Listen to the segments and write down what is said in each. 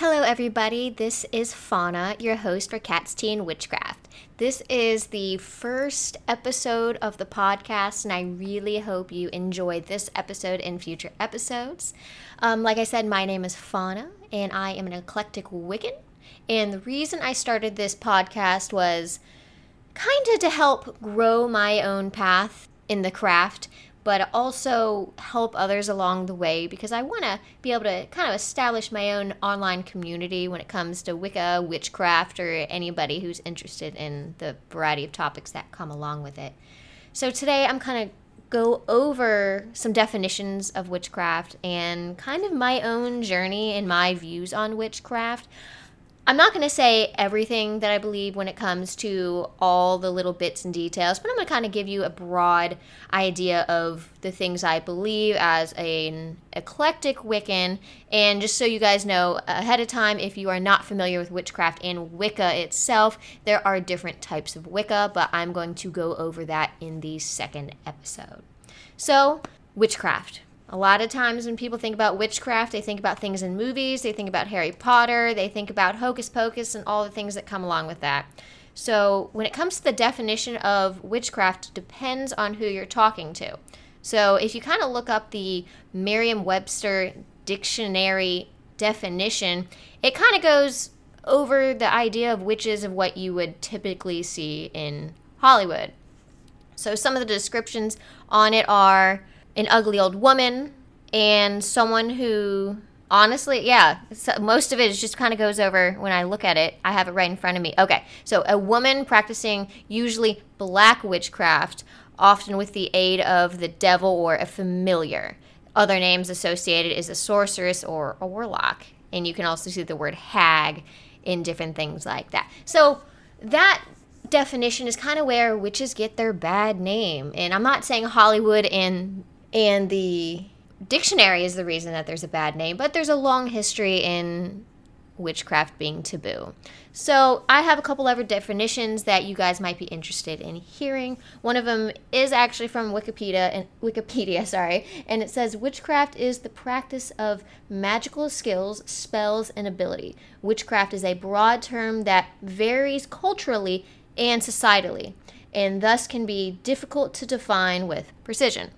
Hello, everybody. This is Fauna, your host for Cats, Tea, and Witchcraft. This is the first episode of the podcast, and I really hope you enjoy this episode and future episodes. Um, like I said, my name is Fauna, and I am an eclectic Wiccan. And the reason I started this podcast was kind of to help grow my own path in the craft but also help others along the way because I want to be able to kind of establish my own online community when it comes to Wicca, witchcraft, or anybody who's interested in the variety of topics that come along with it. So today I'm kind of go over some definitions of witchcraft and kind of my own journey and my views on witchcraft. I'm not going to say everything that I believe when it comes to all the little bits and details, but I'm going to kind of give you a broad idea of the things I believe as an eclectic Wiccan. And just so you guys know ahead of time, if you are not familiar with witchcraft and Wicca itself, there are different types of Wicca, but I'm going to go over that in the second episode. So, witchcraft. A lot of times when people think about witchcraft, they think about things in movies, they think about Harry Potter, they think about Hocus Pocus and all the things that come along with that. So, when it comes to the definition of witchcraft, depends on who you're talking to. So, if you kind of look up the Merriam Webster dictionary definition, it kind of goes over the idea of witches of what you would typically see in Hollywood. So, some of the descriptions on it are an ugly old woman and someone who honestly yeah so most of it just kind of goes over when i look at it. I have it right in front of me. Okay so a woman practicing usually black witchcraft often with the aid of the devil or a familiar. Other names associated is a sorceress or a warlock and you can also see the word hag in different things like that. So that definition is kind of where witches get their bad name and i'm not saying hollywood and and the dictionary is the reason that there's a bad name, but there's a long history in witchcraft being taboo. So, I have a couple other definitions that you guys might be interested in hearing. One of them is actually from Wikipedia and Wikipedia, sorry, and it says witchcraft is the practice of magical skills, spells, and ability. Witchcraft is a broad term that varies culturally and societally, and thus can be difficult to define with precision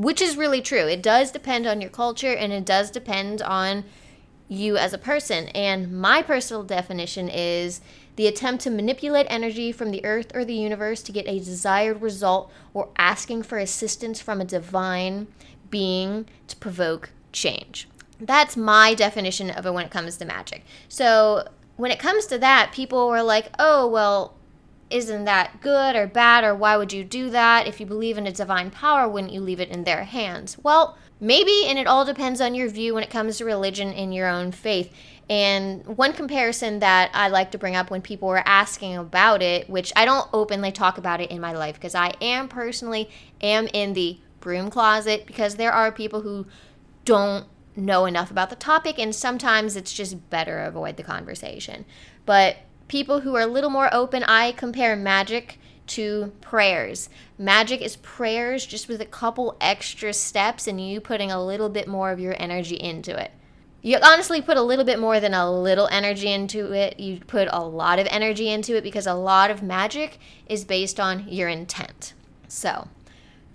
which is really true. It does depend on your culture and it does depend on you as a person. And my personal definition is the attempt to manipulate energy from the earth or the universe to get a desired result or asking for assistance from a divine being to provoke change. That's my definition of it when it comes to magic. So, when it comes to that, people were like, oh, well, isn't that good or bad or why would you do that? If you believe in a divine power, wouldn't you leave it in their hands? Well, maybe, and it all depends on your view when it comes to religion and your own faith. And one comparison that I like to bring up when people are asking about it, which I don't openly talk about it in my life because I am personally am in the broom closet because there are people who don't know enough about the topic and sometimes it's just better avoid the conversation. But people who are a little more open, I compare magic to prayers. Magic is prayers just with a couple extra steps and you putting a little bit more of your energy into it. You honestly put a little bit more than a little energy into it. You put a lot of energy into it because a lot of magic is based on your intent. So,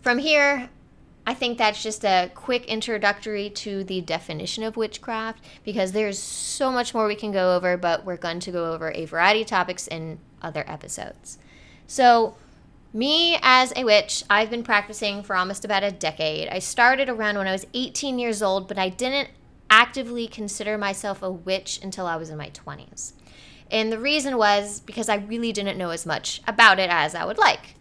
from here, I think that's just a quick introductory to the definition of witchcraft because there's so much more we can go over, but we're going to go over a variety of topics in other episodes. So, me as a witch, I've been practicing for almost about a decade. I started around when I was 18 years old, but I didn't actively consider myself a witch until I was in my 20s. And the reason was because I really didn't know as much about it as I would like.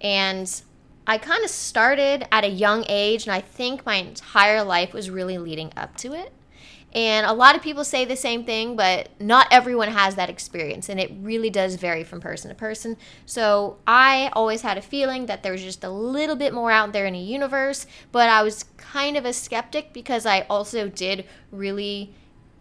And I kind of started at a young age, and I think my entire life was really leading up to it. And a lot of people say the same thing, but not everyone has that experience, and it really does vary from person to person. So I always had a feeling that there was just a little bit more out there in the universe, but I was kind of a skeptic because I also did really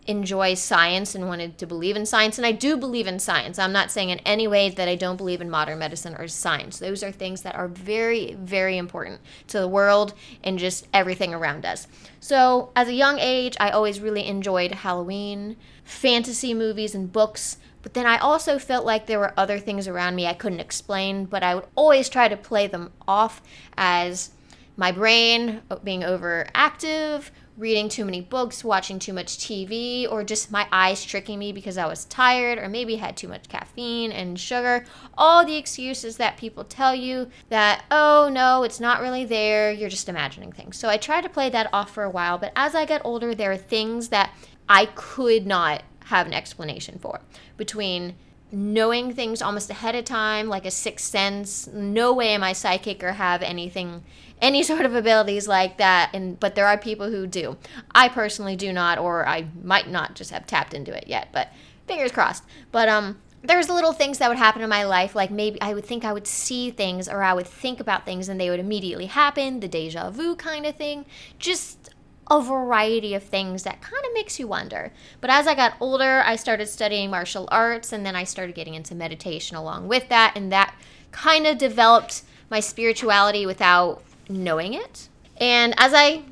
enjoy science and wanted to believe in science. And I do believe in science. I'm not saying in any way that I don't believe in modern medicine or science. Those are things that are very, very important to the world and just everything around us. So, as a young age, I always really enjoyed Halloween, fantasy movies, and books. But then I also felt like there were other things around me I couldn't explain, but I would always try to play them off as my brain being overactive, reading too many books, watching too much TV, or just my eyes tricking me because I was tired or maybe had too much caffeine and sugar. All the excuses that people tell you that, oh no, it's not really there, you're just imagining things. So I tried to play that off for a while, but as I got older, there are things that I could not have an explanation for between knowing things almost ahead of time, like a sixth sense. No way am I psychic or have anything, any sort of abilities like that. And but there are people who do. I personally do not, or I might not just have tapped into it yet. But fingers crossed. But um, there's little things that would happen in my life, like maybe I would think I would see things, or I would think about things and they would immediately happen. The deja vu kind of thing. Just a variety of things that kind of makes you wonder. But as I got older, I started studying martial arts and then I started getting into meditation along with that. And that kind of developed my spirituality without knowing it. And as I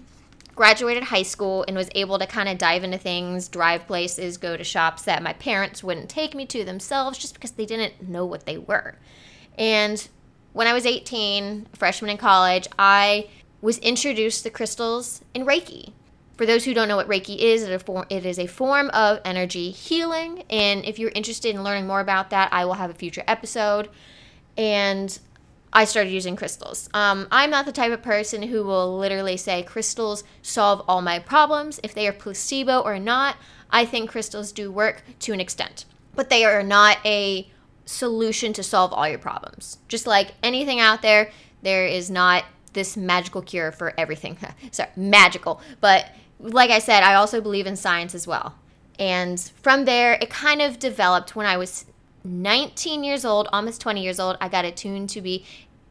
graduated high school and was able to kind of dive into things, drive places, go to shops that my parents wouldn't take me to themselves just because they didn't know what they were. And when I was 18, freshman in college, I was introduced to crystals in Reiki. For those who don't know what Reiki is, it is a form of energy healing. And if you're interested in learning more about that, I will have a future episode. And I started using crystals. Um, I'm not the type of person who will literally say crystals solve all my problems. If they are placebo or not, I think crystals do work to an extent. But they are not a solution to solve all your problems. Just like anything out there, there is not this magical cure for everything. Sorry, magical. But like I said, I also believe in science as well. And from there, it kind of developed when I was 19 years old, almost 20 years old. I got attuned to be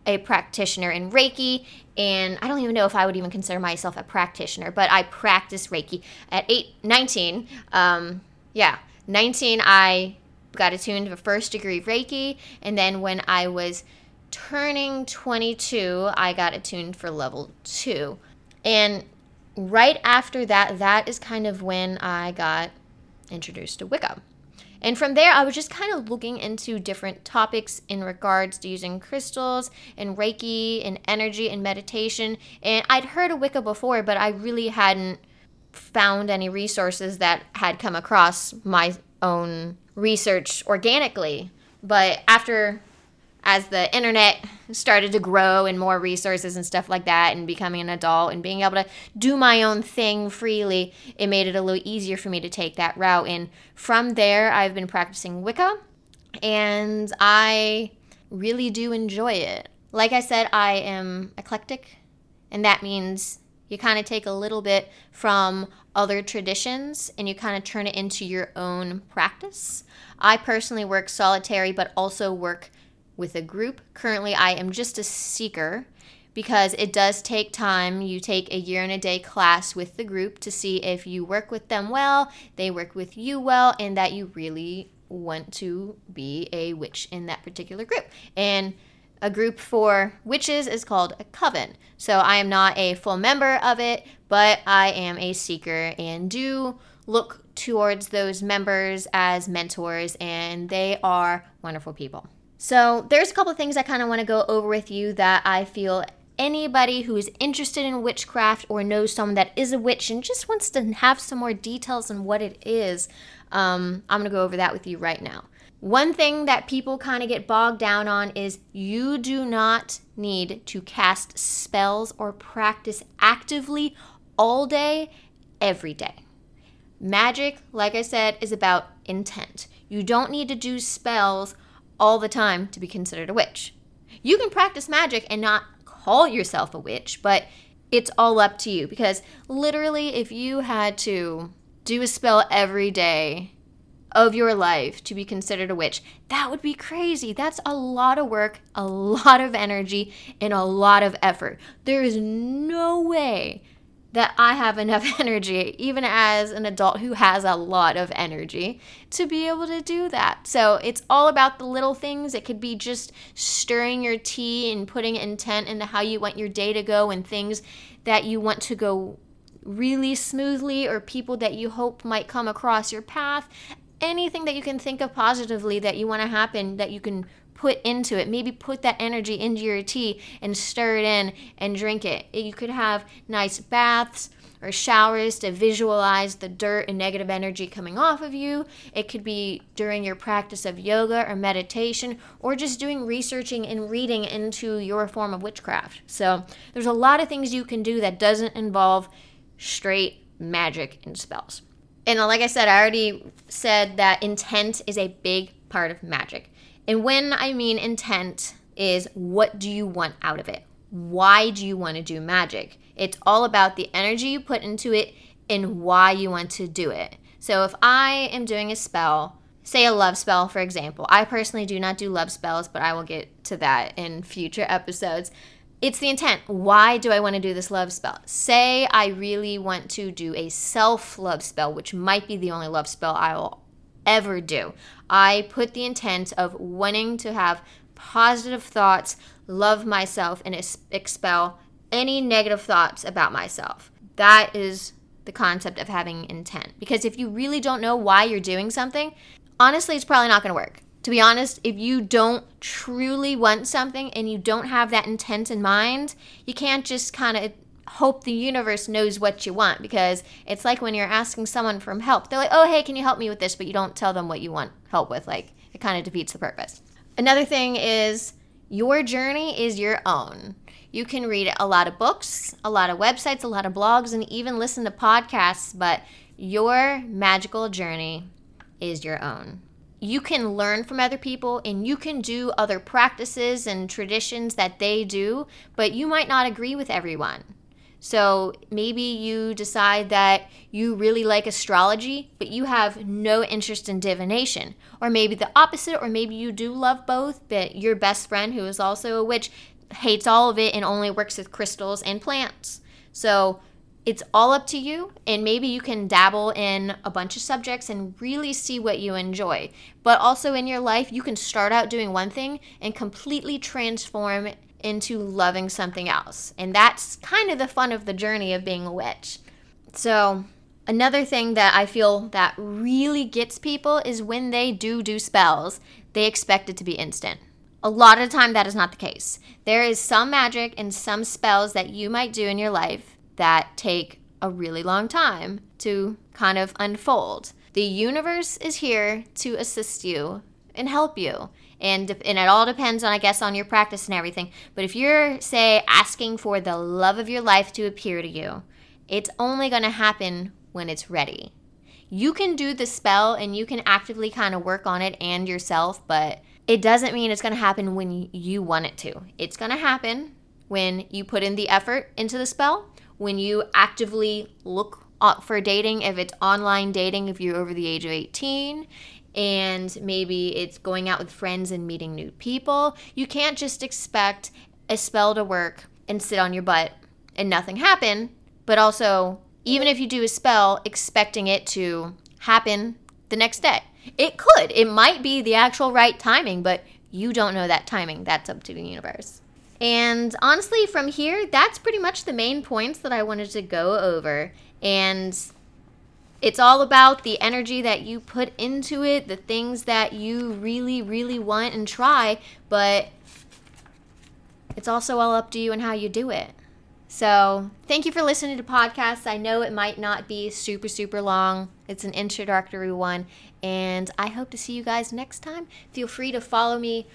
a practitioner in Reiki. And I don't even know if I would even consider myself a practitioner, but I practiced Reiki at eight, 19. Um, yeah, 19, I got attuned to a first degree Reiki. And then when I was turning 22, I got attuned for level two. And right after that, that is kind of when I got introduced to Wicca. And from there, I was just kind of looking into different topics in regards to using crystals and Reiki and energy and meditation. And I'd heard of Wicca before, but I really hadn't found any resources that had come across my own research organically. But after as the internet started to grow and more resources and stuff like that and becoming an adult and being able to do my own thing freely it made it a little easier for me to take that route and from there i've been practicing wicca and i really do enjoy it like i said i am eclectic and that means you kind of take a little bit from other traditions and you kind of turn it into your own practice. I personally work solitary, but also work with a group. Currently, I am just a seeker because it does take time. You take a year and a day class with the group to see if you work with them well, they work with you well, and that you really want to be a witch in that particular group. And a group for witches is called a coven. So I am not a full member of it, but I am a seeker and do look towards those members as mentors, and they are wonderful people. So, there's a couple of things I kind of want to go over with you that I feel anybody who is interested in witchcraft or knows someone that is a witch and just wants to have some more details on what it is, um, I'm going to go over that with you right now. One thing that people kind of get bogged down on is you do not need to cast spells or practice actively all day, every day. Magic, like I said, is about intent. You don't need to do spells all the time to be considered a witch. You can practice magic and not call yourself a witch, but it's all up to you because literally, if you had to do a spell every day of your life to be considered a witch, that would be crazy. That's a lot of work, a lot of energy, and a lot of effort. There is no way that I have enough energy, even as an adult who has a lot of energy, to be able to do that. So it's all about the little things. It could be just stirring your tea and putting intent into how you want your day to go and things that you want to go really smoothly or people that you hope might come across your path. Anything that you can think of positively that you want to happen that you can put into it. Maybe put that energy into your tea and stir it in and drink it. You could have nice baths or showers to visualize the dirt and negative energy coming off of you. It could be during your practice of yoga or meditation or just doing researching and reading into your form of witchcraft. So, there's a lot of things you can do that doesn't involve straight magic and spells. And like I said, I already said that intent is a big part of magic. And when I mean intent, is what do you want out of it? Why do you want to do magic? It's all about the energy you put into it and why you want to do it. So if I am doing a spell, say a love spell, for example, I personally do not do love spells, but I will get to that in future episodes. It's the intent. Why do I want to do this love spell? Say I really want to do a self love spell, which might be the only love spell I will ever do. I put the intent of wanting to have positive thoughts, love myself, and expel any negative thoughts about myself. That is the concept of having intent. Because if you really don't know why you're doing something, honestly, it's probably not going to work. To be honest, if you don't truly want something and you don't have that intent in mind, you can't just kind of hope the universe knows what you want because it's like when you're asking someone for help. They're like, oh, hey, can you help me with this? But you don't tell them what you want help with. Like, it kind of defeats the purpose. Another thing is your journey is your own. You can read a lot of books, a lot of websites, a lot of blogs, and even listen to podcasts, but your magical journey is your own. You can learn from other people and you can do other practices and traditions that they do, but you might not agree with everyone. So maybe you decide that you really like astrology, but you have no interest in divination. Or maybe the opposite, or maybe you do love both, but your best friend, who is also a witch, hates all of it and only works with crystals and plants. So it's all up to you, and maybe you can dabble in a bunch of subjects and really see what you enjoy. But also in your life, you can start out doing one thing and completely transform into loving something else. And that's kind of the fun of the journey of being a witch. So, another thing that I feel that really gets people is when they do do spells, they expect it to be instant. A lot of the time, that is not the case. There is some magic and some spells that you might do in your life that take a really long time to kind of unfold. The universe is here to assist you and help you and and it all depends on I guess on your practice and everything. But if you're say asking for the love of your life to appear to you, it's only going to happen when it's ready. You can do the spell and you can actively kind of work on it and yourself, but it doesn't mean it's going to happen when you want it to. It's going to happen when you put in the effort into the spell, when you actively look for dating, if it's online dating, if you're over the age of 18, and maybe it's going out with friends and meeting new people. You can't just expect a spell to work and sit on your butt and nothing happen, but also, even if you do a spell, expecting it to happen the next day. It could. It might be the actual right timing, but you don't know that timing. That's up to the universe. And honestly, from here, that's pretty much the main points that I wanted to go over. And it's all about the energy that you put into it, the things that you really, really want and try, but it's also all up to you and how you do it. So, thank you for listening to podcasts. I know it might not be super, super long. It's an introductory one, and I hope to see you guys next time. Feel free to follow me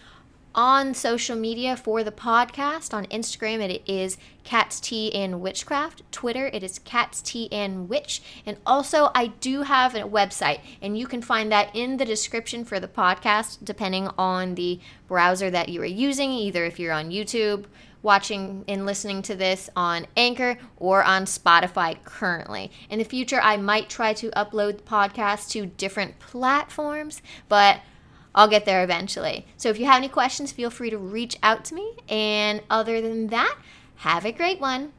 on social media for the podcast. On Instagram, it is Cats Tea and Witchcraft. Twitter, it is Cats Tea and Witch. And also, I do have a website, and you can find that in the description for the podcast, depending on the browser that you are using, either if you're on YouTube, watching and listening to this on Anchor or on Spotify currently. In the future, I might try to upload the podcast to different platforms, but I'll get there eventually. So if you have any questions, feel free to reach out to me. And other than that, have a great one.